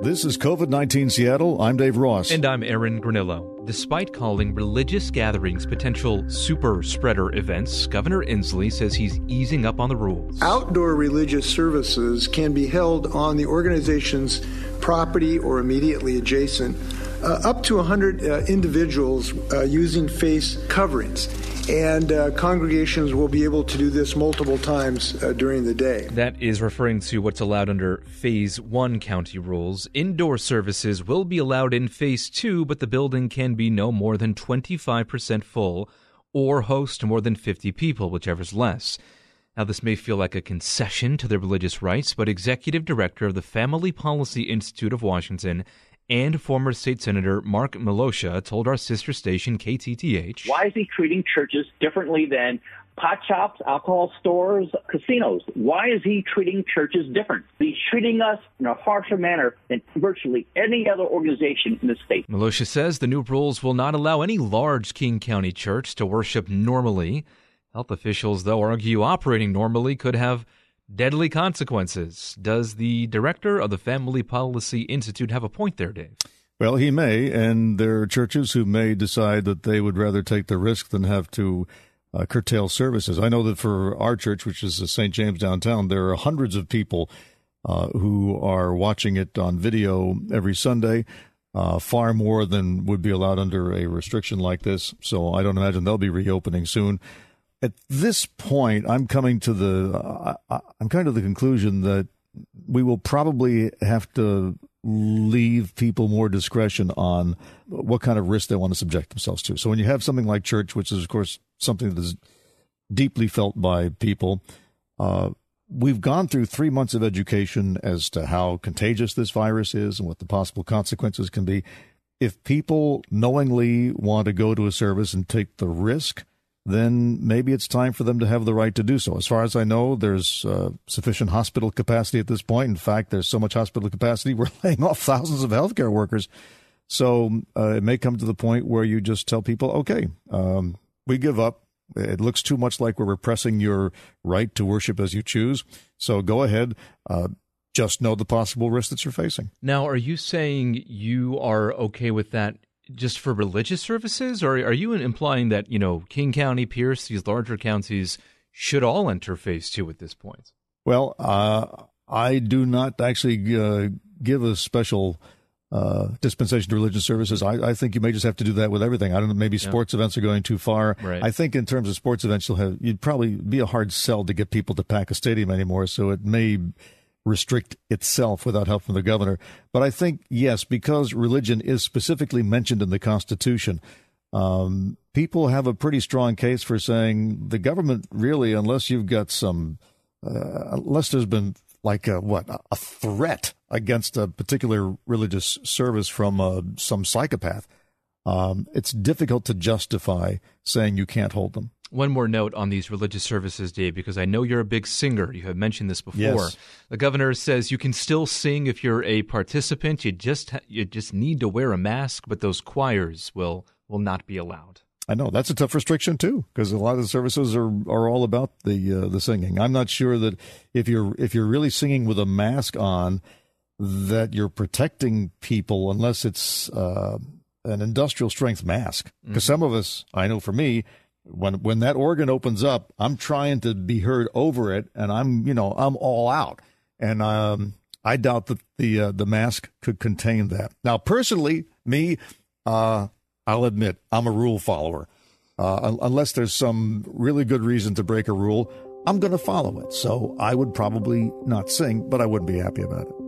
This is COVID 19 Seattle. I'm Dave Ross. And I'm Aaron Granillo. Despite calling religious gatherings potential super spreader events, Governor Inslee says he's easing up on the rules. Outdoor religious services can be held on the organization's property or immediately adjacent, uh, up to 100 uh, individuals uh, using face coverings and uh, congregations will be able to do this multiple times uh, during the day. That is referring to what's allowed under Phase 1 county rules. Indoor services will be allowed in Phase 2, but the building can be no more than 25% full or host more than 50 people, whichever's less. Now, this may feel like a concession to their religious rights, but Executive Director of the Family Policy Institute of Washington and former state senator Mark Miloscia told our sister station KTTH. Why is he treating churches differently than pot shops, alcohol stores, casinos? Why is he treating churches different? He's treating us in a harsher manner than virtually any other organization in the state. Miloscia says the new rules will not allow any large King County church to worship normally. Health officials, though, argue operating normally could have deadly consequences. Does the director of the Family Policy Institute have a point there, Dave? Well, he may, and there are churches who may decide that they would rather take the risk than have to uh, curtail services. I know that for our church, which is St. James downtown, there are hundreds of people uh, who are watching it on video every Sunday. Uh, far more than would be allowed under a restriction like this. So I don't imagine they'll be reopening soon at this point, I'm coming to the uh, I'm coming to the conclusion that we will probably have to leave people more discretion on what kind of risk they want to subject themselves to. So when you have something like church, which is of course something that is deeply felt by people, uh, we've gone through three months of education as to how contagious this virus is and what the possible consequences can be. If people knowingly want to go to a service and take the risk then maybe it's time for them to have the right to do so. As far as I know, there's uh, sufficient hospital capacity at this point. In fact, there's so much hospital capacity, we're laying off thousands of healthcare workers. So uh, it may come to the point where you just tell people, okay, um, we give up. It looks too much like we're repressing your right to worship as you choose. So go ahead. Uh, just know the possible risk that you're facing. Now, are you saying you are okay with that just for religious services, or are you implying that you know King County, Pierce, these larger counties should all enter Phase Two at this point? Well, uh, I do not actually uh, give a special uh, dispensation to religious services. I, I, think you may just have to do that with everything. I don't know. Maybe sports yeah. events are going too far. Right. I think in terms of sports events, you'll have you'd probably be a hard sell to get people to pack a stadium anymore. So it may restrict itself without help from the governor. But I think, yes, because religion is specifically mentioned in the Constitution, um, people have a pretty strong case for saying the government really, unless you've got some, uh, unless there's been like a, what a threat against a particular religious service from uh, some psychopath, um, it's difficult to justify saying you can't hold them. One more note on these religious services, Dave, because I know you're a big singer. You have mentioned this before. Yes. The governor says you can still sing if you're a participant. You just ha- you just need to wear a mask, but those choirs will will not be allowed. I know that's a tough restriction too, because a lot of the services are are all about the uh, the singing. I'm not sure that if you're if you're really singing with a mask on, that you're protecting people unless it's uh, an industrial strength mask. Because mm-hmm. some of us, I know for me, when when that organ opens up, I'm trying to be heard over it, and I'm you know I'm all out, and um, I doubt that the uh, the mask could contain that. Now, personally, me, uh, I'll admit I'm a rule follower. Uh, unless there's some really good reason to break a rule, I'm going to follow it. So I would probably not sing, but I wouldn't be happy about it.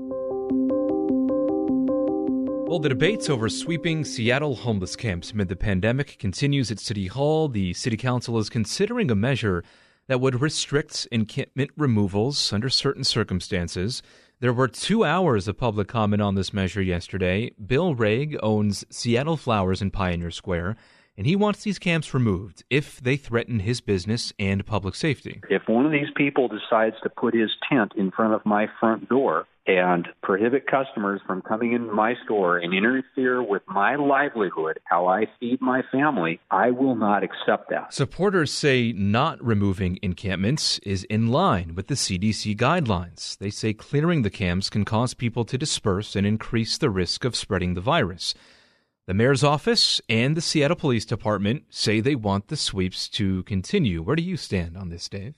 Well, the debates over sweeping Seattle homeless camps amid the pandemic continues at City Hall. The City Council is considering a measure that would restrict encampment removals under certain circumstances. There were two hours of public comment on this measure yesterday. Bill Rague owns Seattle Flowers in Pioneer Square, and he wants these camps removed if they threaten his business and public safety. If one of these people decides to put his tent in front of my front door, and prohibit customers from coming into my store and interfere with my livelihood, how I feed my family, I will not accept that. Supporters say not removing encampments is in line with the CDC guidelines. They say clearing the camps can cause people to disperse and increase the risk of spreading the virus. The mayor's office and the Seattle Police Department say they want the sweeps to continue. Where do you stand on this, Dave?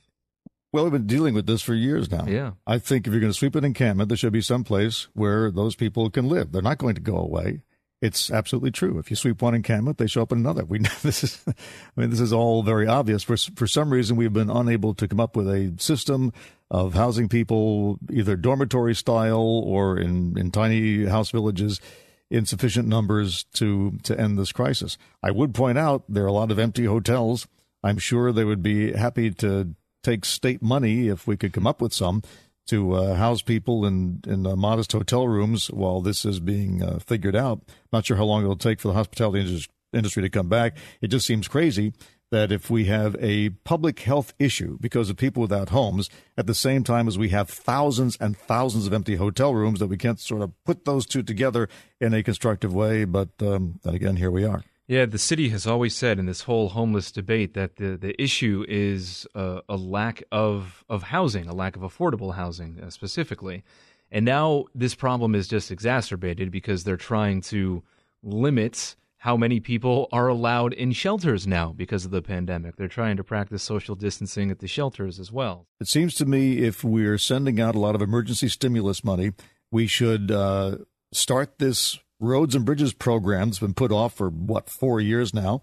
Well, we've been dealing with this for years now. Yeah. I think if you're going to sweep an encampment, there should be some place where those people can live. They're not going to go away. It's absolutely true. If you sweep one encampment, they show up in another. We this is, I mean, this is all very obvious. For for some reason, we've been unable to come up with a system of housing people either dormitory style or in in tiny house villages in sufficient numbers to to end this crisis. I would point out there are a lot of empty hotels. I'm sure they would be happy to take state money if we could come up with some to uh, house people in in uh, modest hotel rooms while this is being uh, figured out. Not sure how long it'll take for the hospitality industry to come back. It just seems crazy that if we have a public health issue because of people without homes, at the same time as we have thousands and thousands of empty hotel rooms, that we can't sort of put those two together in a constructive way. But um, again, here we are. Yeah, the city has always said in this whole homeless debate that the, the issue is a, a lack of, of housing, a lack of affordable housing uh, specifically. And now this problem is just exacerbated because they're trying to limit how many people are allowed in shelters now because of the pandemic. They're trying to practice social distancing at the shelters as well. It seems to me if we're sending out a lot of emergency stimulus money, we should uh, start this roads and bridges program's been put off for what four years now,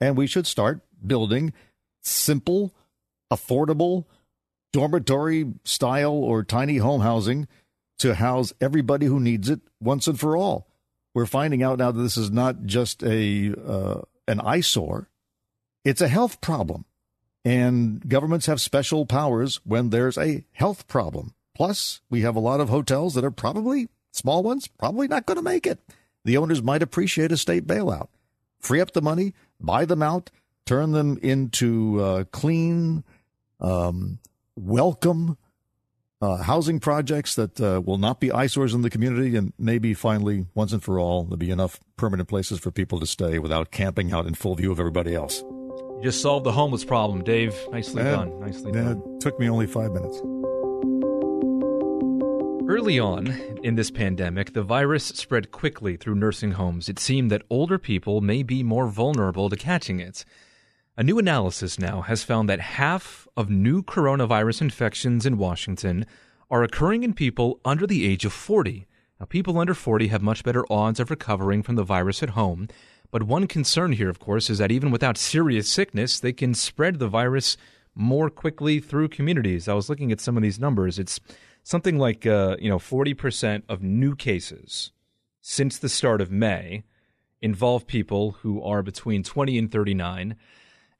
and we should start building simple, affordable, dormitory style or tiny home housing to house everybody who needs it once and for all. We're finding out now that this is not just a uh, an eyesore; it's a health problem, and governments have special powers when there's a health problem. Plus, we have a lot of hotels that are probably small ones, probably not going to make it the owners might appreciate a state bailout. Free up the money, buy them out, turn them into uh, clean, um, welcome uh, housing projects that uh, will not be eyesores in the community, and maybe finally, once and for all, there'll be enough permanent places for people to stay without camping out in full view of everybody else. You just solved the homeless problem, Dave. Nicely done. Nicely done. It took me only five minutes. Early on in this pandemic, the virus spread quickly through nursing homes. It seemed that older people may be more vulnerable to catching it. A new analysis now has found that half of new coronavirus infections in Washington are occurring in people under the age of 40. Now, people under 40 have much better odds of recovering from the virus at home. But one concern here, of course, is that even without serious sickness, they can spread the virus more quickly through communities. I was looking at some of these numbers. It's something like uh, you know 40% of new cases since the start of May involve people who are between 20 and 39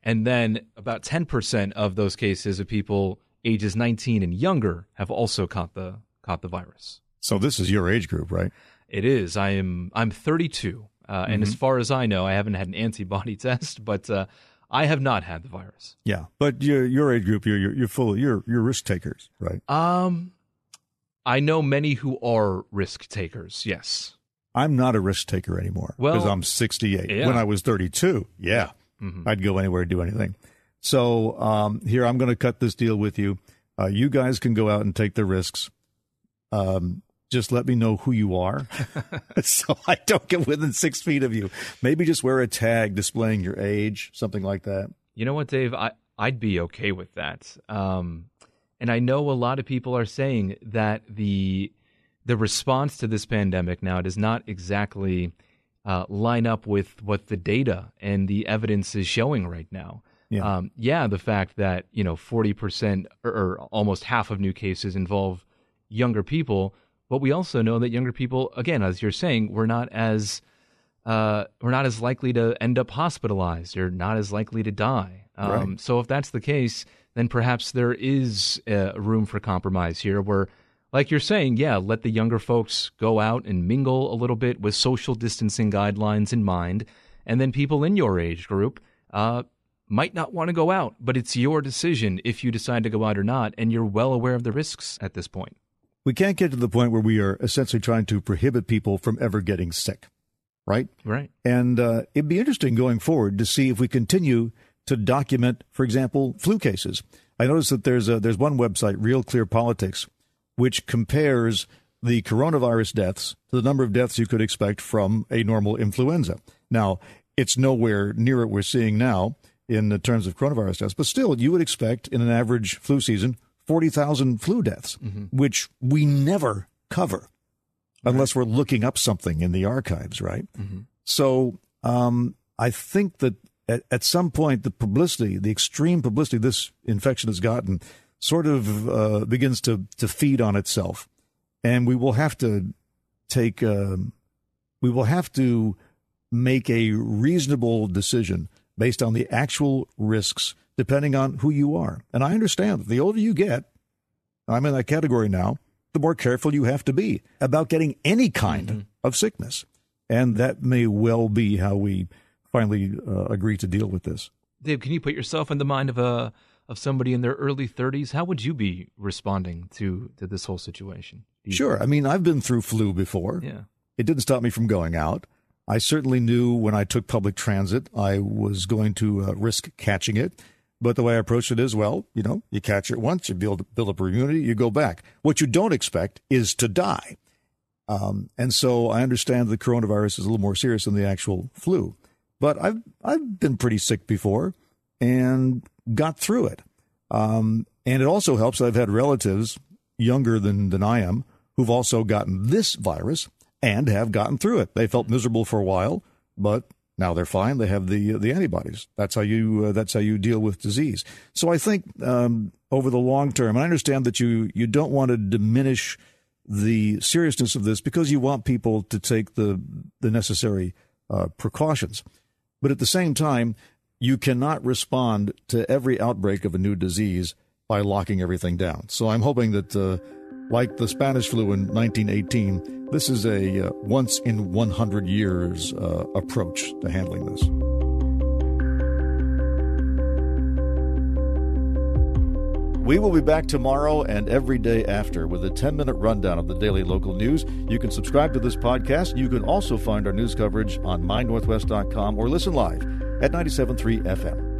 and then about 10% of those cases of people ages 19 and younger have also caught the caught the virus. So this is your age group, right? It is. I am I'm 32. Uh, mm-hmm. and as mm-hmm. far as I know, I haven't had an antibody test, but uh, I have not had the virus. Yeah, but your your age group, you're you're, you're full. Of, you're you're risk takers, right? Um, I know many who are risk takers. Yes. I'm not a risk taker anymore because well, I'm 68. Yeah. When I was 32, yeah, mm-hmm. I'd go anywhere and do anything. So um, here, I'm going to cut this deal with you. Uh, you guys can go out and take the risks. Um, just let me know who you are so I don't get within six feet of you. Maybe just wear a tag displaying your age, something like that. You know what, Dave? I, I'd be okay with that. Um, and I know a lot of people are saying that the the response to this pandemic now does not exactly uh, line up with what the data and the evidence is showing right now. Yeah. Um, yeah, the fact that you know forty percent or, or, almost half of new cases involve younger people, but we also know that younger people, again, as you're saying, we're not as uh, we're not as likely to end up hospitalized or not as likely to die. Um, right. So if that's the case, then perhaps there is uh, room for compromise here where like you're saying, yeah, let the younger folks go out and mingle a little bit with social distancing guidelines in mind. And then people in your age group uh, might not want to go out, but it's your decision if you decide to go out or not. And you're well aware of the risks at this point. we can't get to the point where we are essentially trying to prohibit people from ever getting sick, right? Right. And uh, it'd be interesting going forward to see if we continue to document, for example, flu cases. I noticed that there's a, there's one website, Real Clear Politics, which compares the coronavirus deaths to the number of deaths you could expect from a normal influenza. Now, it's nowhere near what we're seeing now in terms of coronavirus deaths, but still, you would expect in an average flu season 40,000 flu deaths, mm-hmm. which we never cover unless we're looking up something in the archives, right? Mm-hmm. So um, I think that at, at, some point, the publicity, the extreme publicity this infection has gotten, sort of uh, begins to, to feed on itself. And we will have to take, uh, we will have to make a reasonable decision based on the actual risks depending on who you are. And I understand that the older you get, I'm in that category now, the more careful you have to be about getting any kind mm-hmm. of sickness. And that may well be how we finally uh, agree to deal with this. Dave, can you put yourself in the mind of a of somebody in their early 30s? How would you be responding to to this whole situation? Sure. Think? I mean, I've been through flu before. Yeah. It didn't stop me from going out. I certainly knew when I took public transit I was going to uh, risk catching it. But the way I approach it is, well, you know, you catch it once, you build build up immunity, you go back. What you don't expect is to die. Um, and so I understand the coronavirus is a little more serious than the actual flu. But I've I've been pretty sick before and got through it. Um, and it also helps I've had relatives younger than, than I am who've also gotten this virus and have gotten through it. They felt miserable for a while, but now they're fine. They have the the antibodies. That's how you uh, that's how you deal with disease. So I think um, over the long term, and I understand that you you don't want to diminish the seriousness of this because you want people to take the the necessary uh, precautions, but at the same time, you cannot respond to every outbreak of a new disease by locking everything down. So I'm hoping that. Uh, like the Spanish flu in 1918, this is a uh, once in 100 years uh, approach to handling this. We will be back tomorrow and every day after with a 10 minute rundown of the daily local news. You can subscribe to this podcast. You can also find our news coverage on mynorthwest.com or listen live at 97.3 FM.